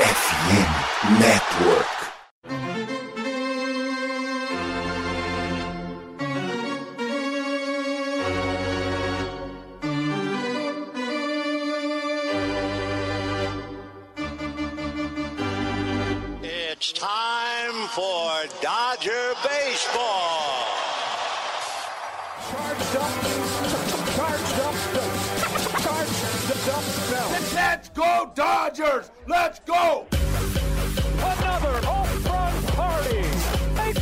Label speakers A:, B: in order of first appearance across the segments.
A: FM Network.
B: It's time for Dodger Baseball.
C: Charged up, charged up, charged up,
D: Let's go Dodgers! Let's go!
C: Another home run party. They,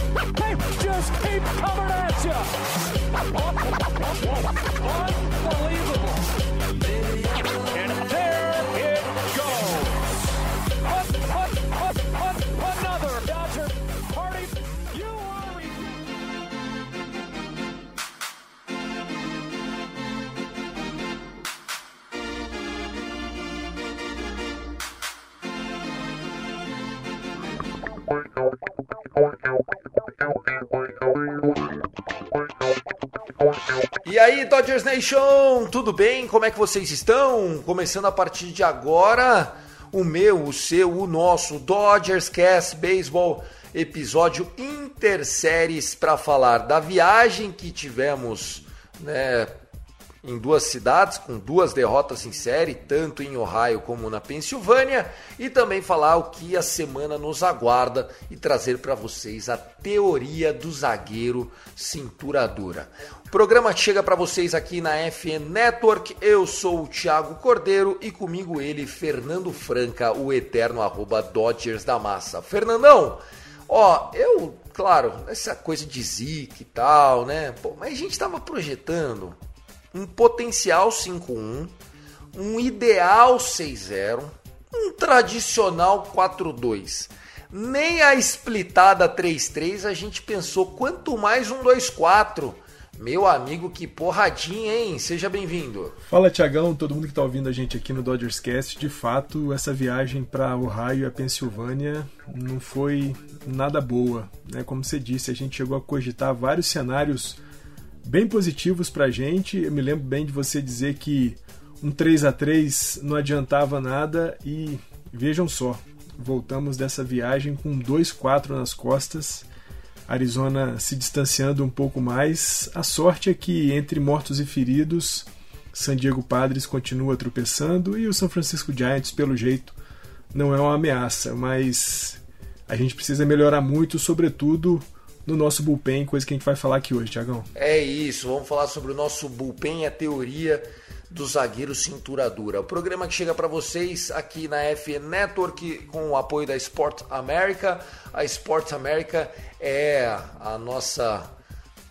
C: they just keep coming at you. Unbelievable.
E: E aí, Dodgers Nation, tudo bem? Como é que vocês estão? Começando a partir de agora, o meu, o seu, o nosso Dodgers Cast Baseball, episódio interséries para falar da viagem que tivemos, né, em duas cidades, com duas derrotas em série, tanto em Ohio como na Pensilvânia, e também falar o que a semana nos aguarda e trazer para vocês a teoria do zagueiro cintura dura. O programa chega para vocês aqui na FN Network. Eu sou o Thiago Cordeiro e comigo ele, Fernando Franca, o eterno arroba Dodgers da Massa. Fernandão, ó, eu, claro, essa coisa de zica e tal, né? Pô, mas a gente tava projetando um potencial 5-1, um ideal 6-0, um tradicional 4-2. Nem a splitada 3-3 a gente pensou, quanto mais um 2-4. Meu amigo, que porradinha, hein? Seja bem-vindo.
F: Fala Tiagão, todo mundo que está ouvindo a gente aqui no Dodgers Cast. De fato, essa viagem para Ohio e a Pensilvânia não foi nada boa. Né? Como você disse, a gente chegou a cogitar vários cenários bem positivos para a gente. Eu me lembro bem de você dizer que um 3 a 3 não adiantava nada e vejam só, voltamos dessa viagem com 2-4 nas costas. Arizona se distanciando um pouco mais. A sorte é que entre mortos e feridos, San Diego Padres continua tropeçando e o San Francisco Giants, pelo jeito, não é uma ameaça, mas a gente precisa melhorar muito, sobretudo no nosso bullpen, coisa que a gente vai falar aqui hoje, Tiagão.
E: É isso, vamos falar sobre o nosso bullpen a teoria do zagueiro cintura dura. O programa que chega para vocês aqui na FN Network com o apoio da Sport America. A Sport America é a nossa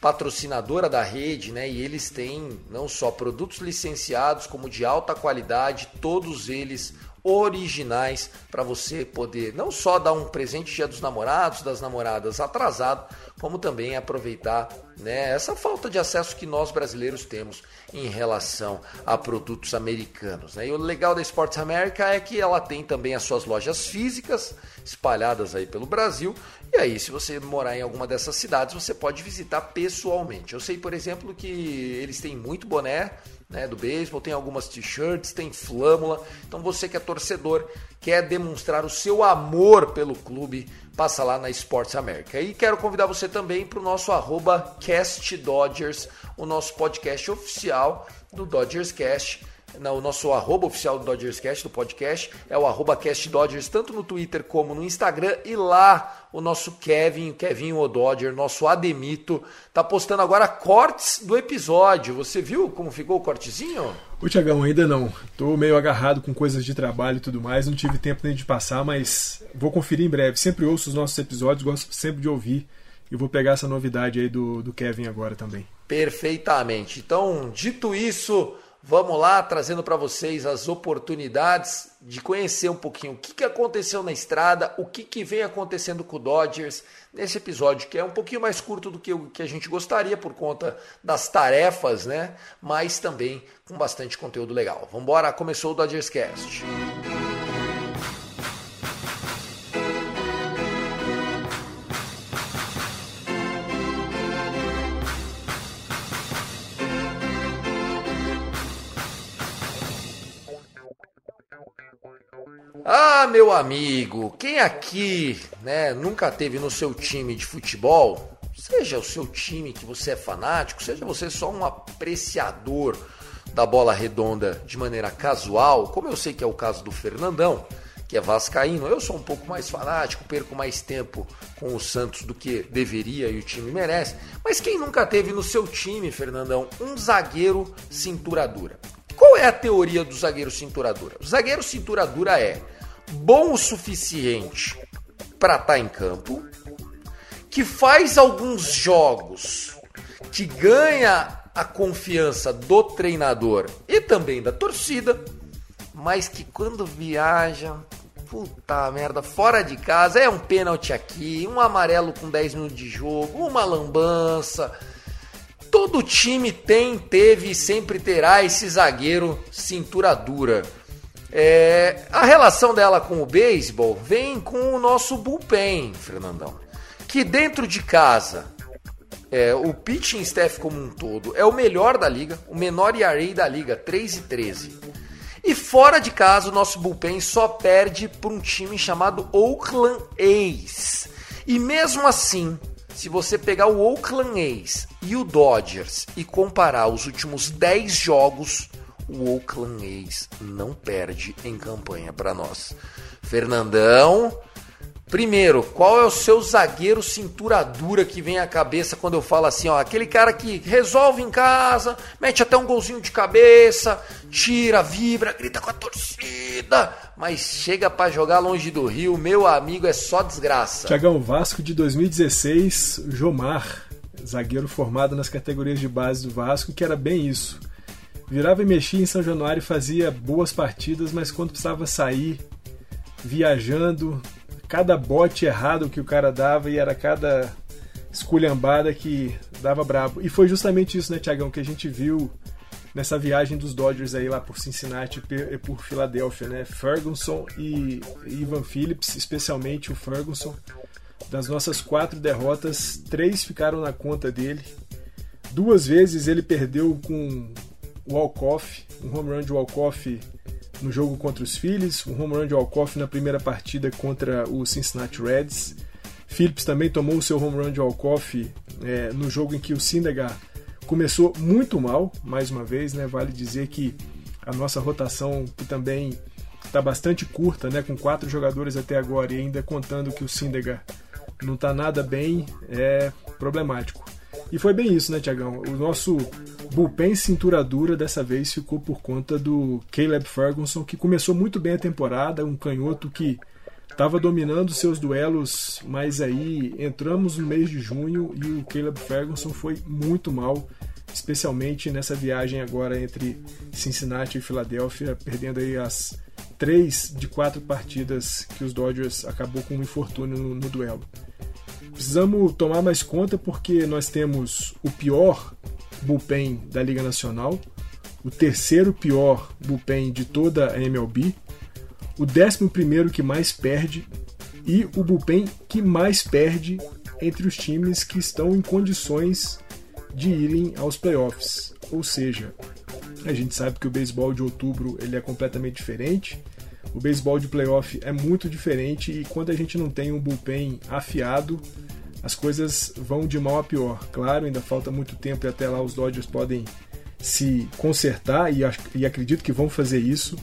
E: patrocinadora da rede, né? E eles têm não só produtos licenciados, como de alta qualidade, todos eles originais para você poder não só dar um presente dia dos namorados, das namoradas atrasado, como também aproveitar né, essa falta de acesso que nós brasileiros temos em relação a produtos americanos. Né? E o legal da Sports America é que ela tem também as suas lojas físicas espalhadas aí pelo Brasil. E aí, se você morar em alguma dessas cidades, você pode visitar pessoalmente. Eu sei, por exemplo, que eles têm muito boné né, do beisebol, tem algumas t-shirts, tem flâmula. Então você que é torcedor, quer demonstrar o seu amor pelo clube, passa lá na Sports America. E quero convidar você também para o nosso arroba Cast Dodgers, o nosso podcast oficial do Dodgers Cast. O nosso arroba oficial do Dodgers Cast, do podcast, é o arroba Cast Dodgers, tanto no Twitter como no Instagram. E lá o nosso Kevin, o Kevin o Dodger, nosso Ademito, tá postando agora cortes do episódio. Você viu como ficou o cortezinho?
F: Ô Tiagão, ainda não. Tô meio agarrado com coisas de trabalho e tudo mais, não tive tempo nem de passar, mas vou conferir em breve. Sempre ouço os nossos episódios, gosto sempre de ouvir. E vou pegar essa novidade aí do, do Kevin agora também.
E: Perfeitamente. Então, dito isso, vamos lá trazendo para vocês as oportunidades de conhecer um pouquinho o que, que aconteceu na estrada, o que, que vem acontecendo com o Dodgers nesse episódio, que é um pouquinho mais curto do que o que a gente gostaria por conta das tarefas, né? Mas também com bastante conteúdo legal. Vamos embora, começou o Dodgers Cast. Ah, meu amigo, quem aqui, né, nunca teve no seu time de futebol, seja o seu time que você é fanático, seja você só um apreciador da bola redonda de maneira casual, como eu sei que é o caso do Fernandão, que é vascaíno, eu sou um pouco mais fanático, perco mais tempo com o Santos do que deveria e o time merece. Mas quem nunca teve no seu time, Fernandão, um zagueiro cintura dura? Qual é a teoria do zagueiro cintura dura? O zagueiro cintura dura é bom o suficiente para estar tá em campo, que faz alguns jogos, que ganha a confiança do treinador e também da torcida, mas que quando viaja, puta merda, fora de casa, é um pênalti aqui, um amarelo com 10 minutos de jogo, uma lambança Todo time tem, teve e sempre terá esse zagueiro cintura dura. É, a relação dela com o beisebol vem com o nosso bullpen, Fernandão. Que dentro de casa, é, o pitching staff como um todo é o melhor da liga, o menor ERA da liga, 3 e 13. E fora de casa, o nosso bullpen só perde para um time chamado Oakland A's. E mesmo assim, se você pegar o Oakland A's e o Dodgers e comparar os últimos 10 jogos, o Oakland A's não perde em campanha para nós. Fernandão, Primeiro, qual é o seu zagueiro cintura dura que vem à cabeça quando eu falo assim, ó, aquele cara que resolve em casa, mete até um golzinho de cabeça, tira, vibra, grita com a torcida, mas chega para jogar longe do Rio, meu amigo, é só desgraça.
F: Tiagão Vasco de 2016, Jomar, zagueiro formado nas categorias de base do Vasco, que era bem isso. Virava e mexia em São Januário fazia boas partidas, mas quando precisava sair, viajando, cada bote errado que o cara dava e era cada esculhambada que dava brabo. E foi justamente isso, né, Tiagão, que a gente viu nessa viagem dos Dodgers aí lá por Cincinnati e por Filadélfia, né? Ferguson e Ivan Phillips, especialmente o Ferguson. Das nossas quatro derrotas, três ficaram na conta dele. Duas vezes ele perdeu com Walkoff, um home run de Walkoff no jogo contra os Phillies, um home run de Walkoff na primeira partida contra o Cincinnati Reds. Phillips também tomou o seu home run de Walkoff é, no jogo em que o Syndergaard começou muito mal, mais uma vez, né? Vale dizer que a nossa rotação que também está bastante curta, né? Com quatro jogadores até agora e ainda contando que o Syndergaard não está nada bem, é problemático. E foi bem isso, né, Tiagão? O nosso bullpen cintura dura dessa vez ficou por conta do Caleb Ferguson, que começou muito bem a temporada, um canhoto que estava dominando seus duelos, mas aí entramos no mês de junho e o Caleb Ferguson foi muito mal, especialmente nessa viagem agora entre Cincinnati e Filadélfia, perdendo aí as três de quatro partidas que os Dodgers acabou com um infortúnio no, no duelo. Precisamos tomar mais conta porque nós temos o pior bullpen da Liga Nacional, o terceiro pior bullpen de toda a MLB, o décimo primeiro que mais perde e o bullpen que mais perde entre os times que estão em condições de irem aos playoffs. Ou seja, a gente sabe que o beisebol de outubro ele é completamente diferente. O beisebol de playoff é muito diferente e quando a gente não tem um bullpen afiado, as coisas vão de mal a pior. Claro, ainda falta muito tempo e até lá os Dodgers podem se consertar e, e acredito que vão fazer isso.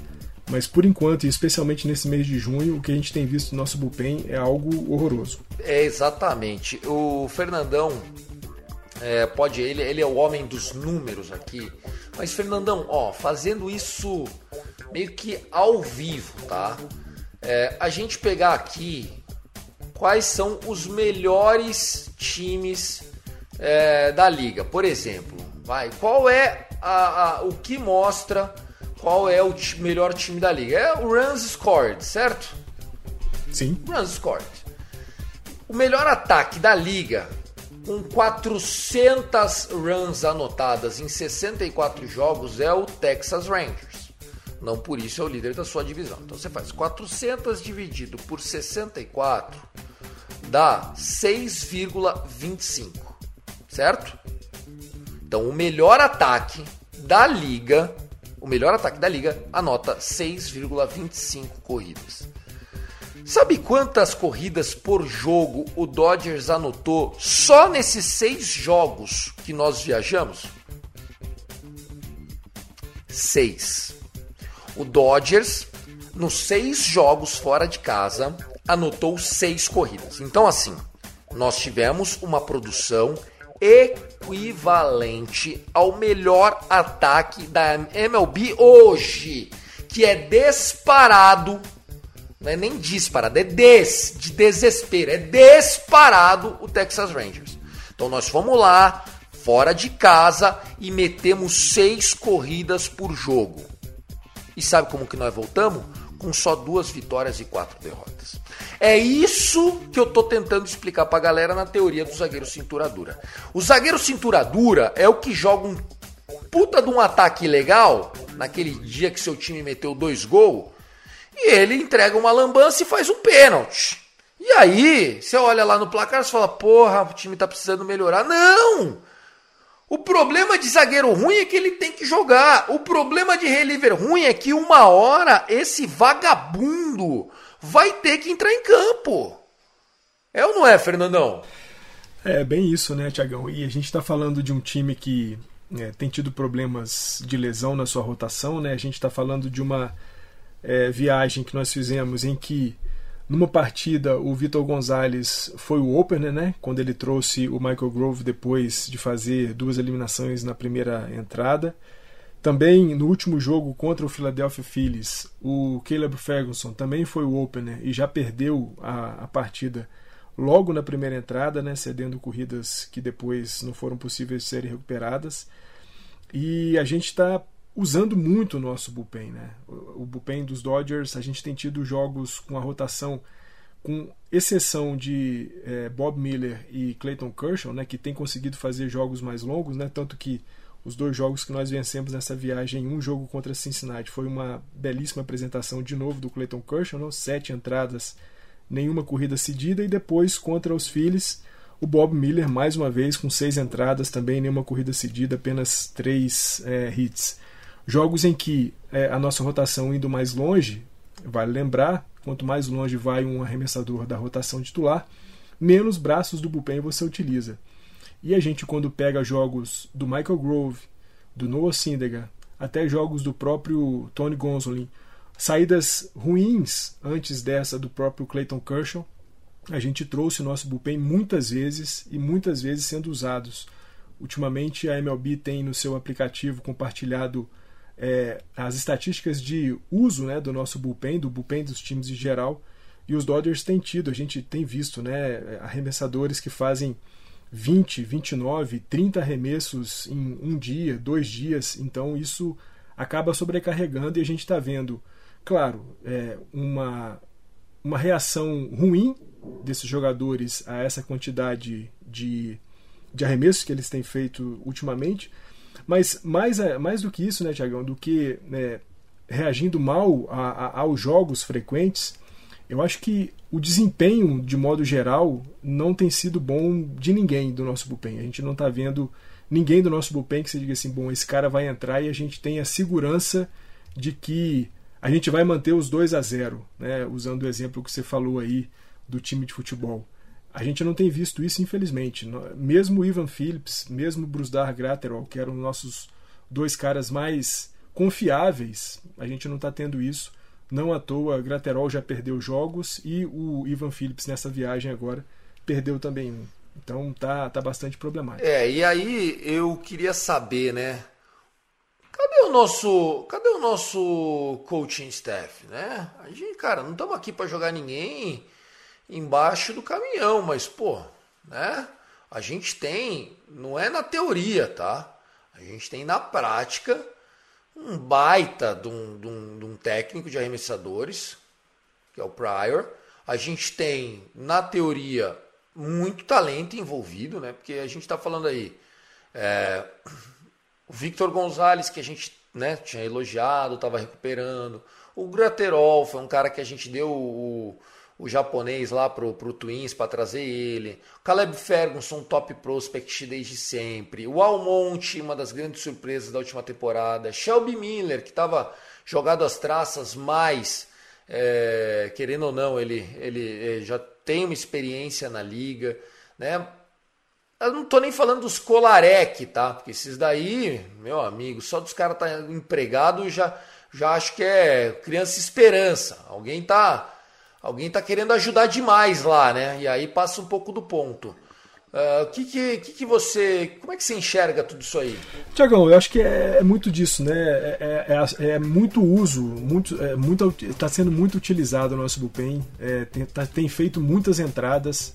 F: Mas por enquanto, e especialmente nesse mês de junho, o que a gente tem visto no nosso bullpen é algo horroroso.
E: É exatamente. O Fernandão é, pode, ele, ele é o homem dos números aqui. Mas Fernandão, ó, fazendo isso meio que ao vivo, tá? É, a gente pegar aqui quais são os melhores times é, da liga. Por exemplo, vai, qual é a, a, o que mostra qual é o melhor time da liga? É o runs scored, certo?
F: Sim.
E: Runs scored. O melhor ataque da liga, com 400 runs anotadas em 64 jogos, é o Texas Rangers. Não por isso é o líder da sua divisão. Então você faz 400 dividido por 64 dá 6,25, certo? Então o melhor ataque da liga, o melhor ataque da liga anota 6,25 corridas. Sabe quantas corridas por jogo o Dodgers anotou só nesses seis jogos que nós viajamos? Seis. O Dodgers, nos seis jogos fora de casa, anotou seis corridas. Então, assim, nós tivemos uma produção equivalente ao melhor ataque da MLB hoje, que é disparado, não é nem disparado, é des, de desespero, é disparado o Texas Rangers. Então nós fomos lá, fora de casa, e metemos seis corridas por jogo. E sabe como que nós voltamos? Com só duas vitórias e quatro derrotas. É isso que eu tô tentando explicar pra galera na teoria do zagueiro cintura dura. O zagueiro cintura dura é o que joga um puta de um ataque legal, naquele dia que seu time meteu dois gols, e ele entrega uma lambança e faz um pênalti. E aí, você olha lá no placar e fala, porra, o time tá precisando melhorar. Não! O problema de zagueiro ruim é que ele tem que jogar. O problema de reliever ruim é que uma hora esse vagabundo vai ter que entrar em campo. É ou não é, Fernandão?
F: É bem isso, né, Tiagão? E a gente está falando de um time que é, tem tido problemas de lesão na sua rotação, né? A gente está falando de uma é, viagem que nós fizemos em que numa partida o Vitor Gonzalez foi o opener, né? Quando ele trouxe o Michael Grove depois de fazer duas eliminações na primeira entrada. Também no último jogo contra o Philadelphia Phillies, o Caleb Ferguson também foi o opener e já perdeu a, a partida logo na primeira entrada, né, cedendo corridas que depois não foram possíveis de serem recuperadas. E a gente está usando muito o nosso bullpen. Né? O, bullpen dos Dodgers, a gente tem tido jogos com a rotação, com exceção de é, Bob Miller e Clayton Kershaw, né, que tem conseguido fazer jogos mais longos, né, tanto que os dois jogos que nós vencemos nessa viagem, um jogo contra Cincinnati, foi uma belíssima apresentação de novo do Clayton Kershaw, não? sete entradas, nenhuma corrida cedida, e depois contra os Phillies, o Bob Miller mais uma vez com seis entradas, também nenhuma corrida cedida, apenas três é, hits. Jogos em que é, a nossa rotação indo mais longe, vale lembrar, quanto mais longe vai um arremessador da rotação titular, menos braços do bullpen você utiliza. E a gente, quando pega jogos do Michael Grove, do Noah Syndergaard, até jogos do próprio Tony Gonsolin, saídas ruins antes dessa do próprio Clayton Kershaw, a gente trouxe o nosso bullpen muitas vezes e muitas vezes sendo usados. Ultimamente a MLB tem no seu aplicativo compartilhado é, as estatísticas de uso né, do nosso bullpen, do bullpen dos times em geral, e os Dodgers têm tido, a gente tem visto né, arremessadores que fazem 20, 29, 30 arremessos em um dia, dois dias. Então isso acaba sobrecarregando e a gente está vendo, claro, é, uma, uma reação ruim desses jogadores a essa quantidade de, de arremessos que eles têm feito ultimamente. Mas mais, mais do que isso, né, Tiagão, do que né, reagindo mal a, a, aos jogos frequentes, eu acho que o desempenho, de modo geral, não tem sido bom de ninguém do nosso bullpen. A gente não está vendo ninguém do nosso bullpen que se diga assim, bom, esse cara vai entrar e a gente tem a segurança de que a gente vai manter os 2 a 0, né? usando o exemplo que você falou aí do time de futebol. A gente não tem visto isso, infelizmente. Mesmo Ivan Phillips, mesmo Brusdar Gratterall, que eram nossos dois caras mais confiáveis, a gente não está tendo isso. Não à toa, Graterol já perdeu jogos e o Ivan Phillips nessa viagem agora perdeu também um. Então tá, tá bastante problemático.
E: É, e aí eu queria saber, né? Cadê o nosso, cadê o nosso coaching staff, né? A gente, cara, não estamos aqui para jogar ninguém embaixo do caminhão, mas pô, né? A gente tem, não é na teoria, tá? A gente tem na prática um baita de um, de um, de um técnico de arremessadores, que é o Pryor. A gente tem, na teoria, muito talento envolvido, né? Porque a gente está falando aí. É, o Victor Gonzalez, que a gente né, tinha elogiado, estava recuperando. O Graterol foi um cara que a gente deu o, o japonês lá pro, pro Twins para trazer ele. Caleb Ferguson, top prospect desde sempre. O Almonte, uma das grandes surpresas da última temporada. Shelby Miller, que estava jogado às traças, mas É, querendo ou não, ele, ele já tem uma experiência na liga, né? Eu não tô nem falando dos Colarec, tá? Porque esses daí, meu amigo, só dos caras tá empregado já já acho que é criança esperança. Alguém tá alguém tá querendo ajudar demais lá, né? E aí passa um pouco do ponto. Ah, o uh, que, que, que, você. Como é que você enxerga tudo isso aí?
F: Tiagão, eu acho que é, é muito disso, né? É, é, é, muito uso, muito, é, muito, está sendo muito utilizado o nosso bullpen, é, tem, tá, tem feito muitas entradas.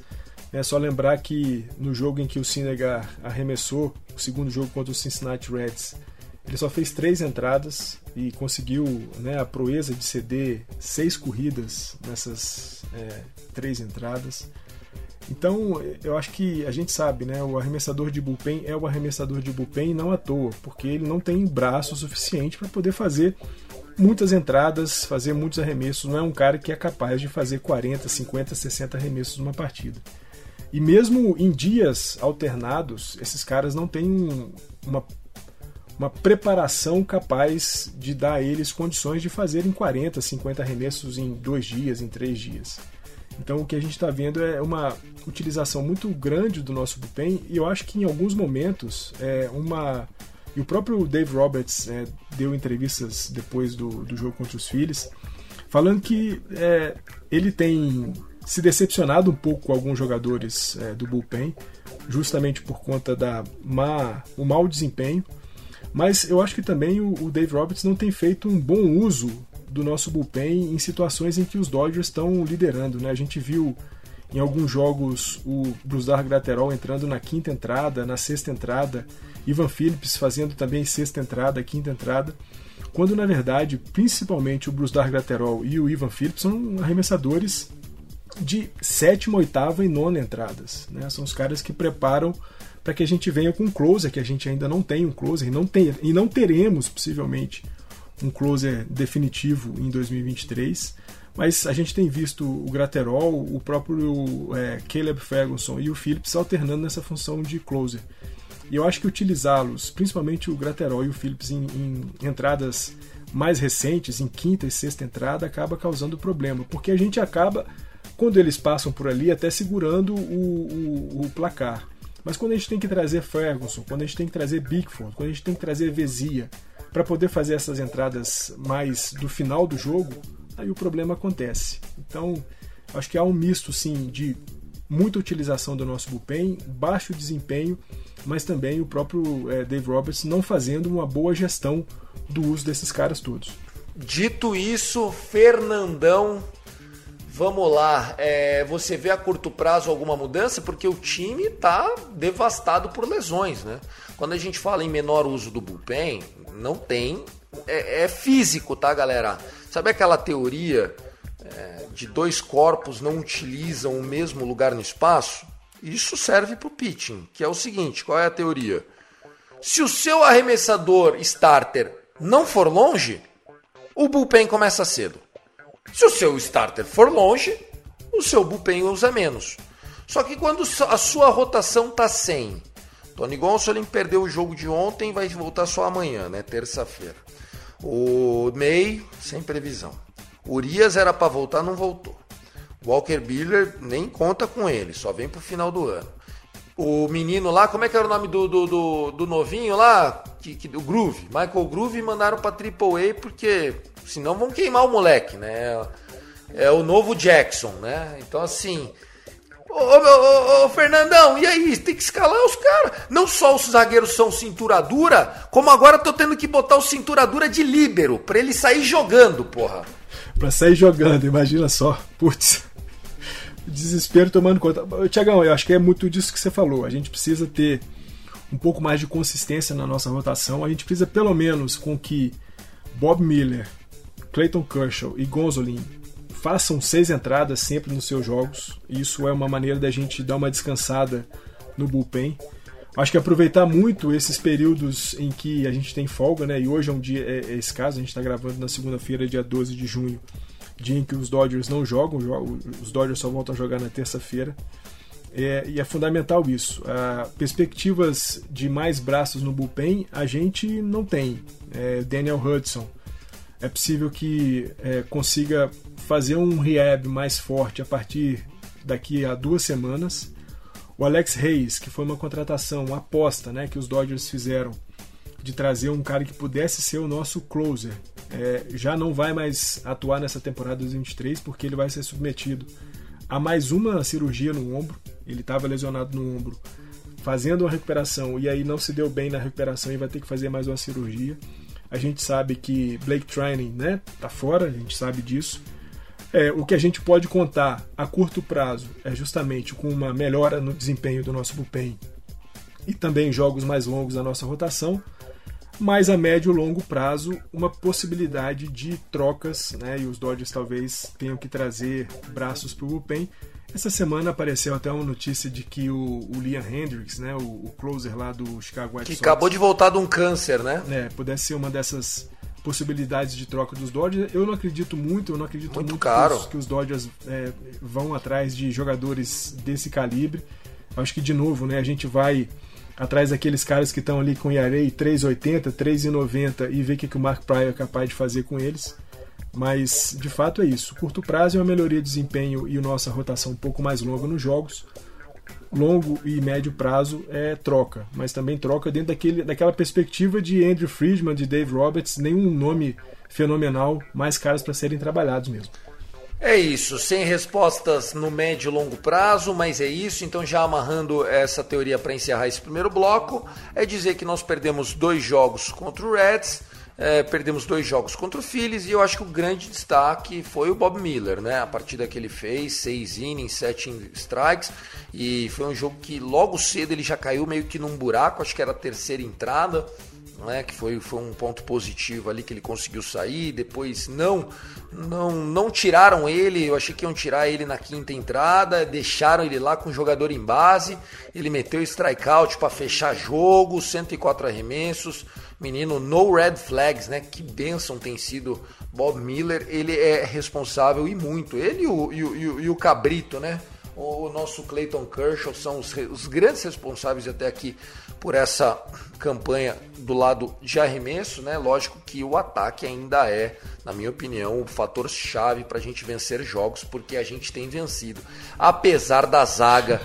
F: É só lembrar que no jogo em que o Sinegar arremessou, o segundo jogo contra o Cincinnati Reds, ele só fez três entradas e conseguiu né, a proeza de ceder seis corridas nessas é, três entradas. Então, eu acho que a gente sabe, né? O arremessador de bullpen é o arremessador de bullpen não à toa, porque ele não tem braço suficiente para poder fazer muitas entradas, fazer muitos arremessos. Não é um cara que é capaz de fazer 40, 50, 60 arremessos numa partida. E mesmo em dias alternados, esses caras não têm uma, uma preparação capaz de dar a eles condições de fazerem 40, 50 arremessos em dois dias, em três dias. Então o que a gente está vendo é uma utilização muito grande do nosso bullpen e eu acho que em alguns momentos é uma e o próprio Dave Roberts é, deu entrevistas depois do, do jogo contra os Phillies falando que é, ele tem se decepcionado um pouco com alguns jogadores é, do bullpen, justamente por conta da má, o mau desempenho. Mas eu acho que também o, Dave Roberts não tem feito um bom uso do nosso bullpen em situações em que os Dodgers estão liderando. Né? A gente viu em alguns jogos o Brusdar Graterol entrando na quinta entrada, na sexta entrada, Ivan Phillips fazendo também sexta entrada, quinta entrada, quando na verdade, principalmente o Brusdar Graterol e o Ivan Phillips são arremessadores de sétima, oitava e nona entradas. Né? São os caras que preparam para que a gente venha com um closer, que a gente ainda não tem um closer e não, tem, e não teremos possivelmente um closer definitivo em 2023. Mas a gente tem visto o Graterol, o próprio é, Caleb Ferguson e o Phillips alternando nessa função de closer. E eu acho que utilizá-los, principalmente o Graterol e o Phillips, em, em entradas mais recentes, em quinta e sexta entrada, acaba causando problema, porque a gente acaba quando eles passam por ali, até segurando o, o, o placar. Mas quando a gente tem que trazer Ferguson, quando a gente tem que trazer Bigford, quando a gente tem que trazer Vezia para poder fazer essas entradas mais do final do jogo, aí o problema acontece. Então, acho que há um misto sim de muita utilização do nosso bullpen, baixo desempenho, mas também o próprio é, Dave Roberts não fazendo uma boa gestão do uso desses caras todos.
E: Dito isso, Fernandão Vamos lá, é, você vê a curto prazo alguma mudança? Porque o time está devastado por lesões, né? Quando a gente fala em menor uso do bullpen, não tem. É, é físico, tá, galera? Sabe aquela teoria é, de dois corpos não utilizam o mesmo lugar no espaço? Isso serve para o pitching, que é o seguinte: qual é a teoria? Se o seu arremessador starter não for longe, o bullpen começa cedo. Se o seu starter for longe, o seu bullpen usa menos. Só que quando a sua rotação tá 100, Tony Gonsolin perdeu o jogo de ontem, vai voltar só amanhã, né, terça-feira. O May sem previsão. Urias era para voltar, não voltou. Walker Buehler nem conta com ele, só vem pro final do ano. O menino lá, como é que era o nome do, do, do, do novinho lá? Que, que, do Groove. Michael Groove mandaram pra Triple A porque Senão vão queimar o moleque, né? É o novo Jackson, né? Então, assim. Ô, ô, ô, Fernandão, e aí? Tem que escalar os caras. Não só os zagueiros são cintura dura, como agora tô tendo que botar o cintura dura de líbero, pra ele sair jogando, porra.
F: Pra sair jogando, imagina só. Putz. Desespero tomando conta. Tiagão, eu acho que é muito disso que você falou. A gente precisa ter um pouco mais de consistência na nossa rotação. A gente precisa, pelo menos, com que Bob Miller Clayton Kershaw e Gonzolin façam seis entradas sempre nos seus jogos. Isso é uma maneira da gente dar uma descansada no bullpen. Acho que aproveitar muito esses períodos em que a gente tem folga, né? E hoje é um dia, é, é esse caso, a gente está gravando na segunda-feira, dia 12 de junho, dia em que os Dodgers não jogam, os Dodgers só voltam a jogar na terça-feira. É, e é fundamental isso. Ah, perspectivas de mais braços no bullpen a gente não tem. É, Daniel Hudson É possível que é, consiga fazer um rehab mais forte a partir daqui a duas semanas. O Alex Reis, que foi uma contratação, uma aposta né, que os Dodgers fizeram de trazer um cara que pudesse ser o nosso closer. É, já não vai mais atuar nessa temporada 2023 porque ele vai ser submetido a mais uma cirurgia no ombro. Ele estava lesionado no ombro, fazendo uma recuperação e aí não se deu bem na recuperação e vai ter que fazer mais uma cirurgia. A gente sabe que Blake Trining né, tá fora, a gente sabe disso. É, o que a gente pode contar a curto prazo é justamente com uma melhora no desempenho do nosso bullpen e também jogos mais longos da nossa rotação mas a médio e longo prazo uma possibilidade de trocas, né? E os Dodgers talvez tenham que trazer braços para o bullpen. Essa semana apareceu até uma notícia de que o, o Liam Hendricks, né, o, o, closer lá do Chicago White
E: que
F: Sox,
E: que acabou de voltar de um câncer, né?
F: É, pudesse ser uma dessas possibilidades de troca dos Dodgers. Eu não acredito muito, eu não acredito muito, muito
E: caro.
F: Que, os, que os Dodgers é, vão atrás de jogadores desse calibre. Acho que de novo, né, a gente vai atrás daqueles caras que estão ali com ERA 3,80, 3,90 e ver o que, que o Mark Pryor é capaz de fazer com eles. Mas de fato é isso. Curto prazo é uma melhoria de desempenho e nossa rotação um pouco mais longa nos jogos. Longo e médio prazo é troca, mas também troca dentro daquele, daquela perspectiva de Andrew Friedman, de Dave Roberts, nenhum nome fenomenal, mais caros para serem trabalhados mesmo.
E: É isso, sem respostas no médio e longo prazo, mas é isso. Então, já amarrando essa teoria para encerrar esse primeiro bloco, é dizer que nós perdemos dois jogos contra o Reds, é, perdemos dois jogos contra o Phillies e eu acho que o grande destaque foi o Bob Miller, né? A partida que ele fez, seis innings, sete strikes, e foi um jogo que logo cedo ele já caiu meio que num buraco, acho que era a terceira entrada né, que foi, foi um ponto positivo ali que ele conseguiu sair. Depois não, não, não tiraram ele. Eu achei que iam tirar ele na quinta entrada, deixaram ele lá com o jogador em base. Ele meteu strikeout para fechar jogo, 104 arremessos. Menino, no red flags, né? Que benção tem sido Bob Miller. Ele é responsável e muito. Ele e o, e o, e o Cabrito, né? O nosso Clayton Kershaw são os, os, grandes responsáveis até aqui por essa campanha do lado de arremesso, né? Lógico que o ataque ainda é, na minha opinião, o fator chave para a gente vencer jogos, porque a gente tem vencido, apesar da zaga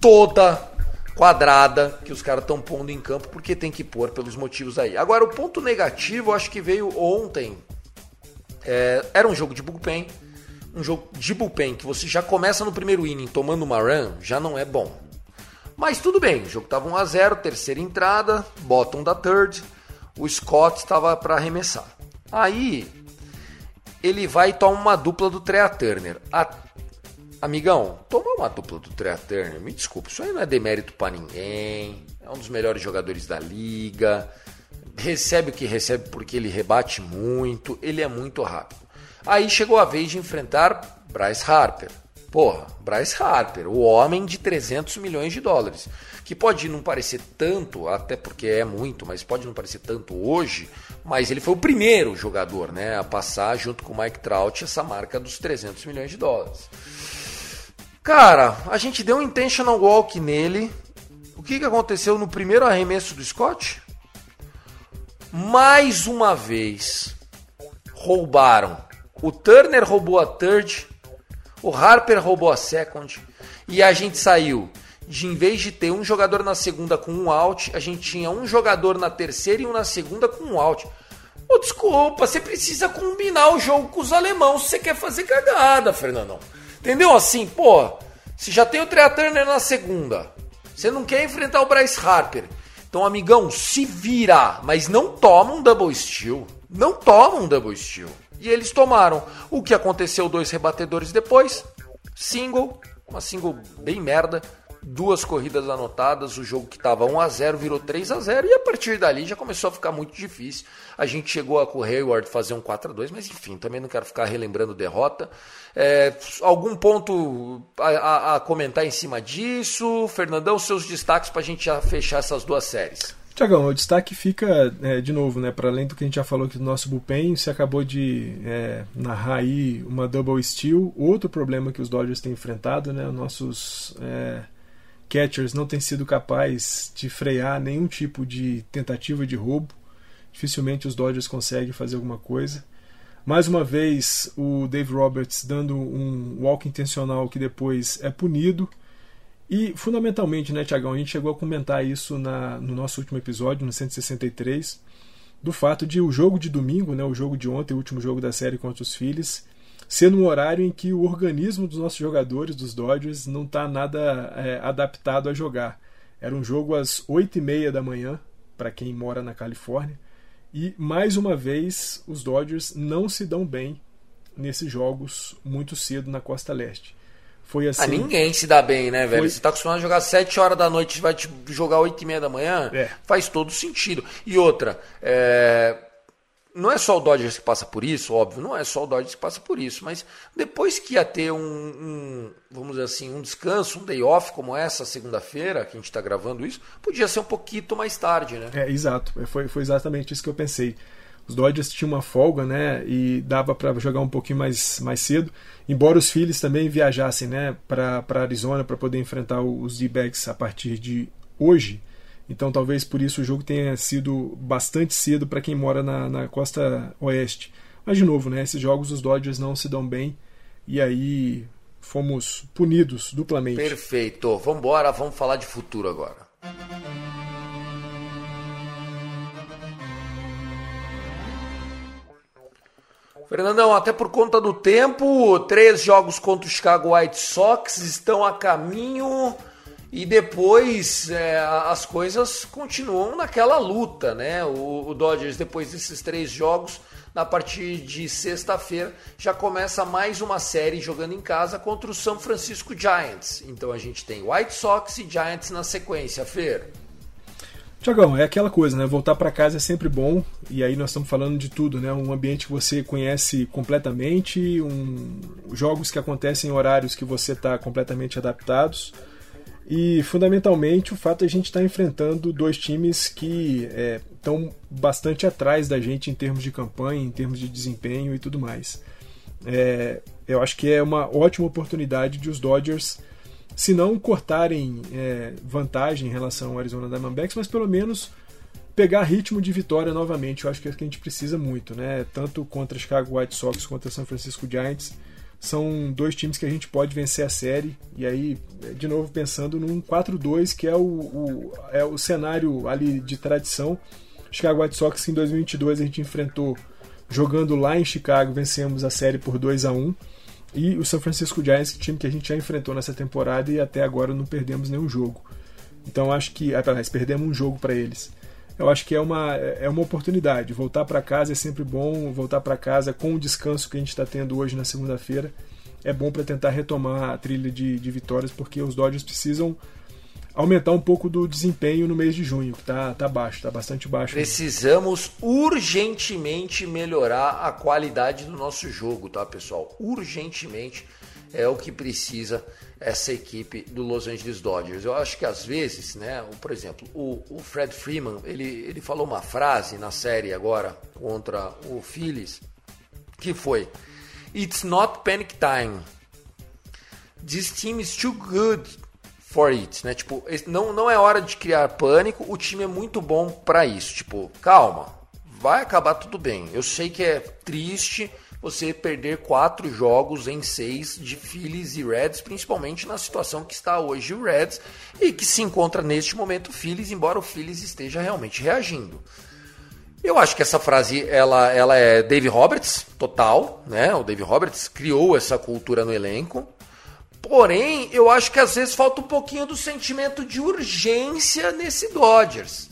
E: toda quadrada que os caras estão pondo em campo, porque tem que pôr pelos motivos aí. Agora, o ponto negativo, acho que veio ontem. É, era um jogo de bullpen um jogo de bullpen que você já começa no primeiro inning tomando uma run, já não é bom. Mas tudo bem, o jogo estava 1 a 0, terceira entrada, bottom da third, o Scott estava para arremessar. Aí ele vai e toma uma dupla do Trea Turner. A... Amigão, tomar uma dupla do Trea Turner, me desculpe, isso aí não é demérito para ninguém. É um dos melhores jogadores da liga. Recebe o que recebe porque ele rebate muito, ele é muito rápido. Aí chegou a vez de enfrentar Bryce Harper. Porra, Bryce Harper, o homem de 300 milhões de dólares, que pode não parecer tanto, até porque é muito, mas pode não parecer tanto hoje, mas ele foi o primeiro jogador né, a passar, junto com o Mike Trout, essa marca dos 300 milhões de dólares. Cara, a gente deu um intentional walk nele. O que, que aconteceu no primeiro arremesso do Scott? Mais uma vez, roubaram o Turner roubou a third, o Harper roubou a second e a gente saiu de em vez de ter um jogador na segunda com um out, a gente tinha um jogador na terceira e um na segunda com um out. Oh, desculpa, você precisa combinar o jogo com os alemãos se você quer fazer cagada, Fernandão. Entendeu? Assim, pô, se já tem o Trea Turner na segunda, você não quer enfrentar o Bryce Harper. Então, amigão, se vira, mas não toma um double steal. Não toma um double steal. E eles tomaram. O que aconteceu dois rebatedores depois? Single, uma single bem merda, duas corridas anotadas, o jogo que estava 1 a 0 virou 3 a 0 e a partir dali já começou a ficar muito difícil. A gente chegou a com o Hayward fazer um 4 a 2 mas enfim, também não quero ficar relembrando derrota. É, algum ponto a, a, a, comentar em cima disso? Fernandão, seus destaques para a gente já fechar essas duas séries.
F: Tiagão, o destaque fica, é, de novo, né, para além do que a gente já falou aqui do nosso bullpen, você acabou de é, narrar aí uma double steal, outro problema que os Dodgers têm enfrentado, né, nossos é, catchers não têm sido capazes de frear nenhum tipo de tentativa de roubo, dificilmente os Dodgers conseguem fazer alguma coisa. Mais uma vez, o Dave Roberts dando um walk intencional que depois é punido. E, fundamentalmente, né, Tiagão, a gente chegou a comentar isso na, no nosso último episódio, no 163, do fato de o jogo de domingo, né, o jogo de ontem, o último jogo da série contra os Phillies, ser num horário em que o organismo dos nossos jogadores, dos Dodgers, não está nada é, adaptado a jogar. Era um jogo às 8 e meia da manhã, para quem mora na Califórnia. E mais uma vez, os Dodgers não se dão bem nesses jogos muito cedo na costa leste. Foi assim.
E: Ah, ninguém se dá bem, né, velho? Foi... Você tá acostumado a jogar 7 horas da noite, vai jogar 8 e meia da manhã? É. Faz todo sentido. E outra, é não é só o Dodgers que passa por isso, óbvio, não é só o Dodgers que passa por isso, mas depois que ia ter um, um vamos dizer assim, um descanso, um day off como essa segunda-feira, que a gente está gravando isso, podia ser um pouquinho mais tarde, né?
F: É, exato, é, foi, foi exatamente isso que eu pensei. Os Dodgers tinham uma folga, né, e dava para jogar um pouquinho mais, mais cedo, embora os Phillies também viajassem, né, para Arizona para poder enfrentar os D-backs a partir de hoje. Então talvez por isso o jogo tenha sido bastante cedo para quem mora na, na, costa oeste. Mas de novo, né, esses jogos os Dodgers não se dão bem e aí fomos punidos duplamente.
E: Perfeito. Vamos embora, vamos falar de futuro agora. Fernandão, até por conta do tempo, três jogos contra o Chicago White Sox estão a caminho e depois é, as coisas continuam naquela luta, né? O, o, Dodgers, depois desses três jogos, na partir de sexta-feira, já começa mais uma série jogando em casa contra o São Francisco Giants. Então a gente tem White Sox e Giants na sequência, Fer.
F: Tiagão, é aquela coisa, né? Voltar para casa é sempre bom, e aí nós estamos falando de tudo, né? Um ambiente que você conhece completamente, um... jogos que acontecem em horários que você está completamente adaptados. E fundamentalmente o fato de a gente estar tá enfrentando dois times que estão é, bastante atrás da gente em termos de campanha, em termos de desempenho e tudo mais. É, eu acho que é uma ótima oportunidade de os Dodgers, se não cortarem é, vantagem em relação ao Arizona Diamondbacks, mas pelo menos pegar ritmo de vitória novamente. Eu acho que é o que a gente precisa muito, né? Tanto contra Chicago White Sox quanto San Francisco Giants são dois times que a gente pode vencer a série. E aí, de novo, pensando num 4-2, que é o, o, é o cenário ali de tradição. Chicago White Sox em 2022 a gente enfrentou jogando lá em Chicago, vencemos a série por 2 a 1 E o San Francisco Giants, time que a gente já enfrentou nessa temporada e até agora não perdemos nenhum jogo. Então acho que, aliás, perdemos um jogo para eles eu acho que é uma, é uma oportunidade. Voltar para casa é sempre bom, voltar para casa com o descanso que a gente está tendo hoje na segunda-feira é bom para tentar retomar a trilha de, de vitórias, porque os Dodgers precisam aumentar um pouco do desempenho no mês de junho, que está tá baixo, está bastante baixo.
E: Precisamos urgentemente melhorar a qualidade do nosso jogo, tá, pessoal? Urgentemente é o que precisa essa equipe do Los Angeles Dodgers. Eu acho que às vezes, né, por exemplo, o, o Fred Freeman, ele, ele falou uma frase na série agora contra o Phillies, que foi It's not panic time. This team is too good for it, né? Tipo, não, não é hora de criar pânico, o time é muito bom para isso. Tipo, calma, vai acabar tudo bem. Eu sei que é triste, você perder quatro jogos em seis de Phillies e Reds, principalmente na situação que está hoje o Reds e que se encontra neste momento o Phillies, embora o Phillies esteja realmente reagindo. Eu acho que essa frase ela, ela é Dave Roberts total, né? O Dave Roberts criou essa cultura no elenco. Porém, eu acho que às vezes falta um pouquinho do sentimento de urgência nesse Dodgers.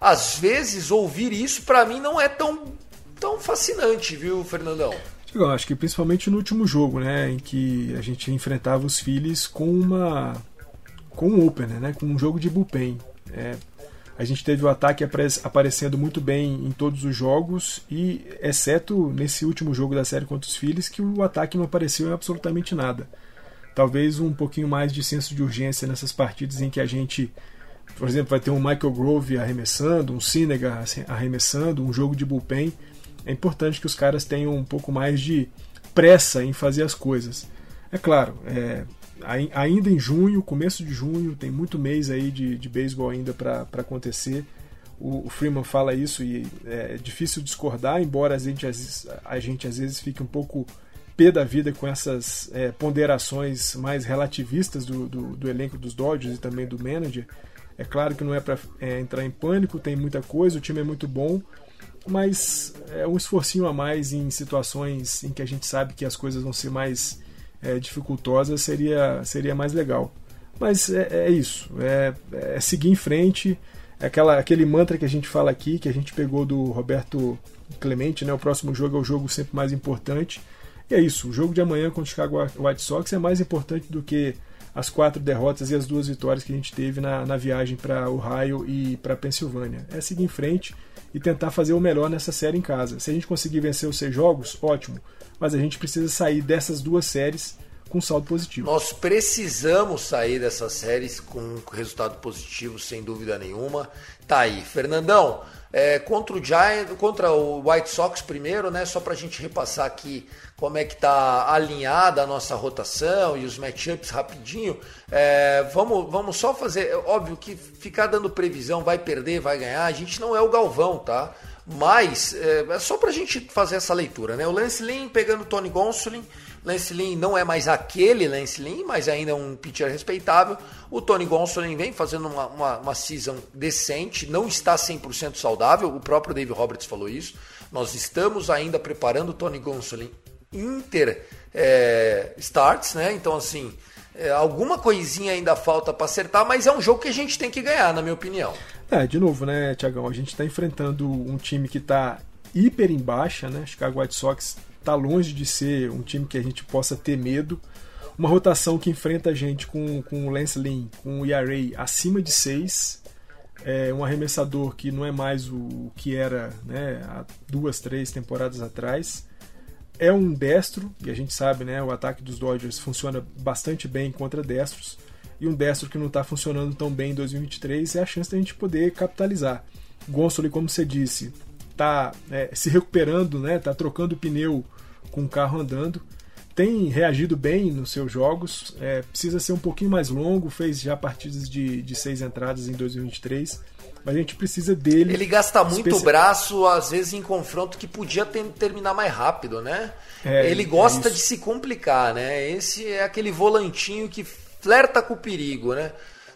E: Às vezes ouvir isso para mim não é tão tão fascinante, viu, Fernandão?
F: Eu acho que principalmente no último jogo, né, em que a gente enfrentava os Phillies com uma com um opener, né, com um jogo de bullpen. É, a gente teve o ataque aparecendo muito bem em todos os jogos e exceto nesse último jogo da série contra os Phillies que o ataque não apareceu em absolutamente nada. Talvez um pouquinho mais de senso de urgência nessas partidas em que a gente por exemplo, vai ter um Michael Grove arremessando, um Sinega arremessando, um jogo de bullpen é importante que os caras tenham um pouco mais de pressa em fazer as coisas. É claro, é, ainda em junho, começo de junho, tem muito mês aí de, de beisebol ainda para acontecer. o, Freeman fala isso e é difícil discordar, embora a gente, a gente às vezes fique um pouco pé da vida com essas é, ponderações mais relativistas do, do, do, elenco dos Dodgers e também do manager. É claro que não é para é, entrar em pânico, tem muita coisa, o time é muito bom, mas é um esforcinho a mais em situações em que a gente sabe que as coisas vão ser mais é, dificultosas seria, seria mais legal. Mas é, é isso, é, é, seguir em frente, é aquela, aquele mantra que a gente fala aqui, que a gente pegou do Roberto Clemente, né? o próximo jogo é o jogo sempre mais importante. E é isso, o jogo de amanhã contra o Chicago White Sox é mais importante do que as quatro derrotas e as duas vitórias que a gente teve na, na viagem para Ohio e para Pensilvânia. É seguir em frente e tentar fazer o melhor nessa série em casa. Se a gente conseguir vencer os seis jogos, ótimo, mas a gente precisa sair dessas duas séries com saldo positivo.
E: Nós precisamos sair dessas séries com resultado positivo, sem dúvida nenhuma. Tá aí, Fernandão. É, contra o Giant, contra o White Sox primeiro, né? Só para a gente repassar aqui como é que tá alinhada a nossa rotação e os matchups rapidinho. É, vamos, vamos só fazer. É óbvio que ficar dando previsão, vai perder, vai ganhar. A gente não é o Galvão, tá? Mas é, é só para a gente fazer essa leitura, né? O Lance Lynn pegando o Tony Gonsolin. Lance Lynn não é mais aquele Lance Lynn, mas ainda é um pitcher respeitável. O Tony Gonsolin vem fazendo uma, uma, uma season decente, não está 100% saudável, o próprio Dave Roberts falou isso. Nós estamos ainda preparando o Tony Gonsolin Inter é, starts, né? Então, assim, é, alguma coisinha ainda falta para acertar, mas é um jogo que a gente tem que ganhar, na minha opinião.
F: É, de novo, né, Tiagão? A gente está enfrentando um time que está hiper em baixa, né? Chicago White Sox está longe de ser um time que a gente possa ter medo. Uma rotação que enfrenta a gente com, com o Lance Lynn, com o ERA acima de 6. É um arremessador que não é mais o que era né, há duas, três temporadas atrás. É um destro, e a gente sabe, né, o ataque dos Dodgers funciona bastante bem contra destros e um destro que não está funcionando tão bem em 2023 é a chance da gente poder capitalizar. Gonsolin, como você disse, está é, se recuperando, né? Tá trocando pneu com o carro andando. Tem reagido bem nos seus jogos. É, precisa ser um pouquinho mais longo. Fez já partidas de, de seis entradas em 2023. Mas a gente precisa dele.
E: Ele gasta muito o braço, às vezes, em confronto que podia ter, terminar mais rápido, né? É, Ele gosta é de se complicar, né? Esse é aquele volantinho que flerta com o perigo, né?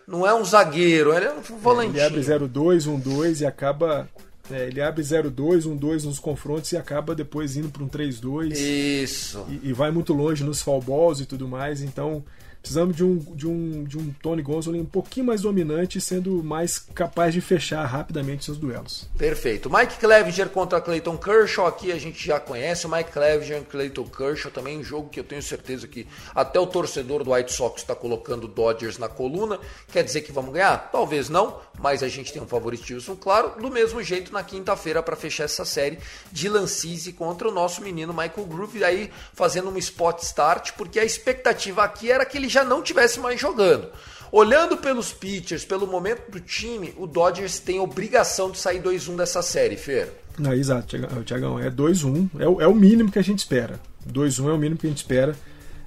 E: Não é um zagueiro, ele é um volantinho.
F: É, ele abre 0-2, 1-2 e acaba. É, ele abre 0-2, 1-2 nos confrontos e acaba depois indo para um 3-2.
E: Isso.
F: E, e, vai muito longe nos fall balls e tudo mais. Então, Precisamos de um, de um, de um Tony Gonsolin um pouquinho mais dominante, sendo mais capaz de fechar rapidamente seus duelos.
E: Perfeito. Mike Clevinger contra Clayton Kershaw, aqui a gente já conhece. O Mike Clevinger e Clayton Kershaw também um jogo que eu tenho certeza que até o torcedor do White Sox está colocando Dodgers na coluna. Quer dizer que vamos ganhar? Talvez não, mas a gente tem um favoritismo claro. Do mesmo jeito na quinta-feira para fechar essa série de Lancise contra o nosso menino Michael Groove, aí fazendo um spot start, porque a expectativa aqui era que ele já não tivesse mais jogando. Olhando pelos pitchers, pelo momento do time, o Dodgers tem obrigação de sair 2-1 dessa série, Fer.
F: Ah, exato, Tiagão. É 2-1, é, é, o mínimo que a gente espera. 2-1 é o mínimo que a gente espera.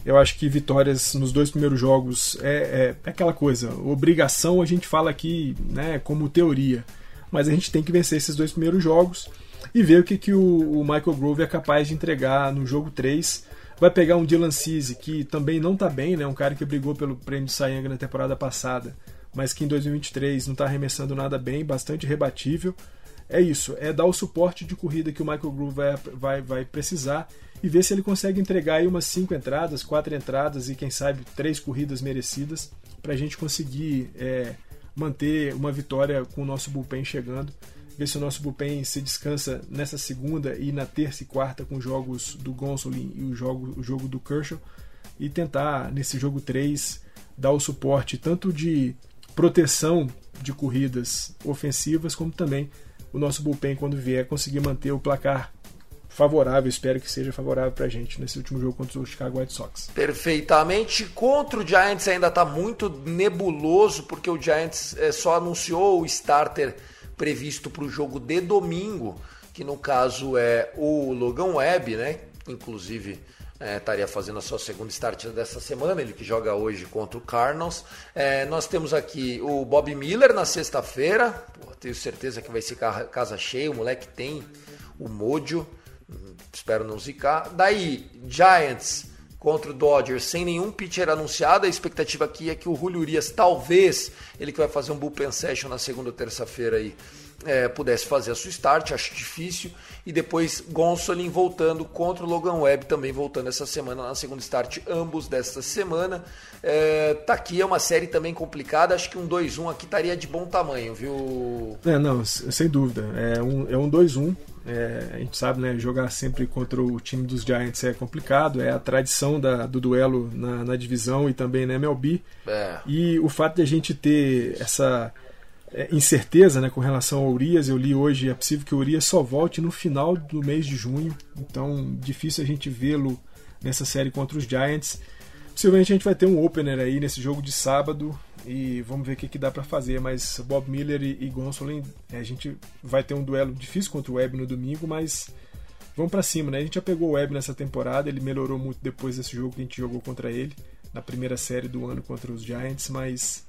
F: Eu acho que vitórias nos dois primeiros jogos é, é, é, aquela coisa. Obrigação a gente fala aqui né, como teoria. Mas a gente tem que vencer esses dois primeiros jogos e ver o que, que o, o Michael Grove é capaz de entregar no jogo 3 Vai pegar um Dylan Cease, que também não está bem, né? Um cara que brigou pelo prêmio de Sayang na temporada passada, mas que em 2023 não está arremessando nada bem, bastante rebatível. É isso, é dar o suporte de corrida que o Michael Groove vai, vai, vai precisar e ver se ele consegue entregar aí umas cinco entradas, quatro entradas e quem sabe três corridas merecidas para a gente conseguir é, manter uma vitória com o nosso bullpen chegando ver se o nosso bullpen se descansa nessa segunda e na terça e quarta com os jogos do Gonsolin e o jogo, o jogo do Kershaw e tentar nesse jogo 3 dar o suporte tanto de proteção de corridas ofensivas como também o nosso bullpen quando vier conseguir manter o placar favorável, espero que seja favorável para a gente nesse último jogo contra o Chicago White Sox.
E: Perfeitamente. Contra o Giants ainda está muito nebuloso, porque o Giants é, só anunciou o starter previsto para o jogo de domingo, que no caso é o Logan Webb, né? Inclusive é, estaria fazendo a sua segunda start dessa semana, ele que joga hoje contra o Cardinals. É, nós temos aqui o Bob Miller na sexta-feira, tenho certeza que vai ser casa cheia, o moleque tem o mojo, espero não zicar. Daí, Giants contra o Dodgers sem nenhum pitcher anunciado. A expectativa aqui é que o Julio Urias, talvez, ele que vai fazer um bullpen session na segunda ou terça-feira aí, é, pudesse fazer a sua start, acho difícil. E depois Gonsolin voltando contra o Logan Webb, também voltando essa semana na segunda start, ambos desta semana. É, tá aqui, é uma série também complicada, acho que um 2-1 aqui estaria de bom tamanho, viu?
F: É, não, sem dúvida. É um, é um 2-1. É, a gente sabe, né, jogar sempre contra o time dos Giants é complicado, é a tradição da, do duelo na, na divisão e também na MLB. É. E o fato de a gente ter essa é, incerteza né, com relação ao Urias. Eu li hoje, é possível que o Urias só volte no final do mês de junho, então difícil a gente vê-lo nessa série contra os Giants. Possivelmente a gente vai ter um opener aí nesse jogo de sábado e vamos ver o que, que dá para fazer. Mas Bob Miller e, e Gonsolin, é, a gente vai ter um duelo difícil contra o Webb no domingo, mas vamos para cima, né? A gente já pegou o Webb nessa temporada, ele melhorou muito depois desse jogo que a gente jogou contra ele na primeira série do ano contra os Giants, mas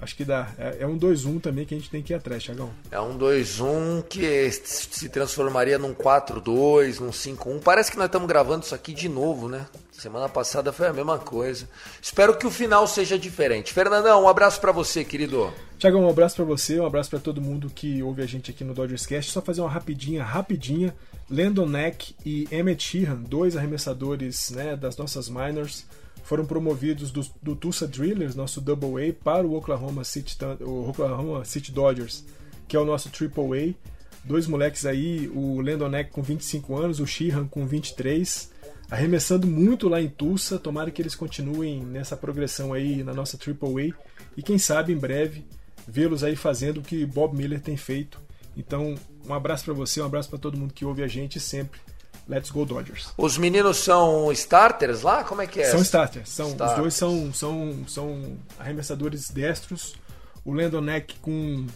F: Acho que dá. É, é um 2-1 também que a gente tem que ir atrás, Thiagão.
E: É um 2-1 que se transformaria num 4-2, num 5-1. Parece que nós estamos gravando isso aqui de novo, né? Semana passada foi a mesma coisa. Espero que o final seja diferente. Fernandão, um abraço para você, querido.
F: Thiagão, um abraço para você, um abraço para todo mundo que ouve a gente aqui no Dodgers Cast. Só fazer uma rapidinha, rapidinha. Landon Neck e Emmett Sheehan, dois arremessadores né, das nossas minors foram promovidos do, do Tulsa Drillers, nosso Double A, para o Oklahoma City, o Oklahoma City Dodgers, que é o nosso Triple A. Dois moleques aí, o Landon com 25 anos, o Sheehan com 23, arremessando muito lá em Tulsa. Tomara que eles continuem nessa progressão aí na nossa Triple A e quem sabe em breve vê-los aí fazendo o que Bob Miller tem feito. Então, um abraço para você, um abraço para todo mundo que ouve a gente sempre. Let's Go Dodgers.
E: Os meninos são starters lá? Como é que é?
F: São starters. São, starters. Os dois são, são, são arremessadores destros. O Landon Neck com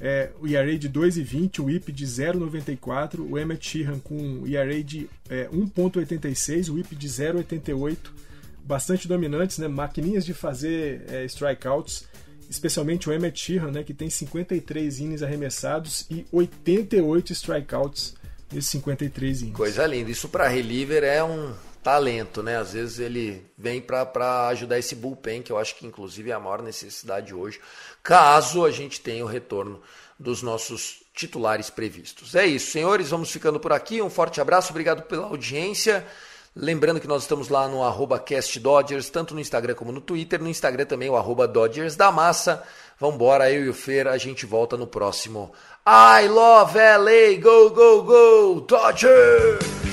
F: é, o ERA de 2,20, o WHIP de 0,94, o Emmett Sheehan com ERA de é, 1,86, o WHIP de 0,88. Bastante dominantes, né? maquininhas de fazer é, strikeouts, especialmente o Emmett Sheehan, né? que tem 53 innings arremessados e 88 strikeouts esses 53 innings.
E: Coisa linda. Isso para reliever é um talento, né? Às vezes ele vem para ajudar esse bullpen, que eu acho que inclusive é a maior necessidade hoje, caso a gente tenha o retorno dos nossos titulares previstos. É isso, senhores, vamos ficando por aqui. Um forte abraço, obrigado pela audiência. Lembrando que nós estamos lá no arroba CastDodgers, tanto no Instagram como no Twitter. No Instagram também o arroba Dodgers da Massa. Vambora, eu e o Fer, a gente volta no próximo I love LA, go, go, go, Dodgers!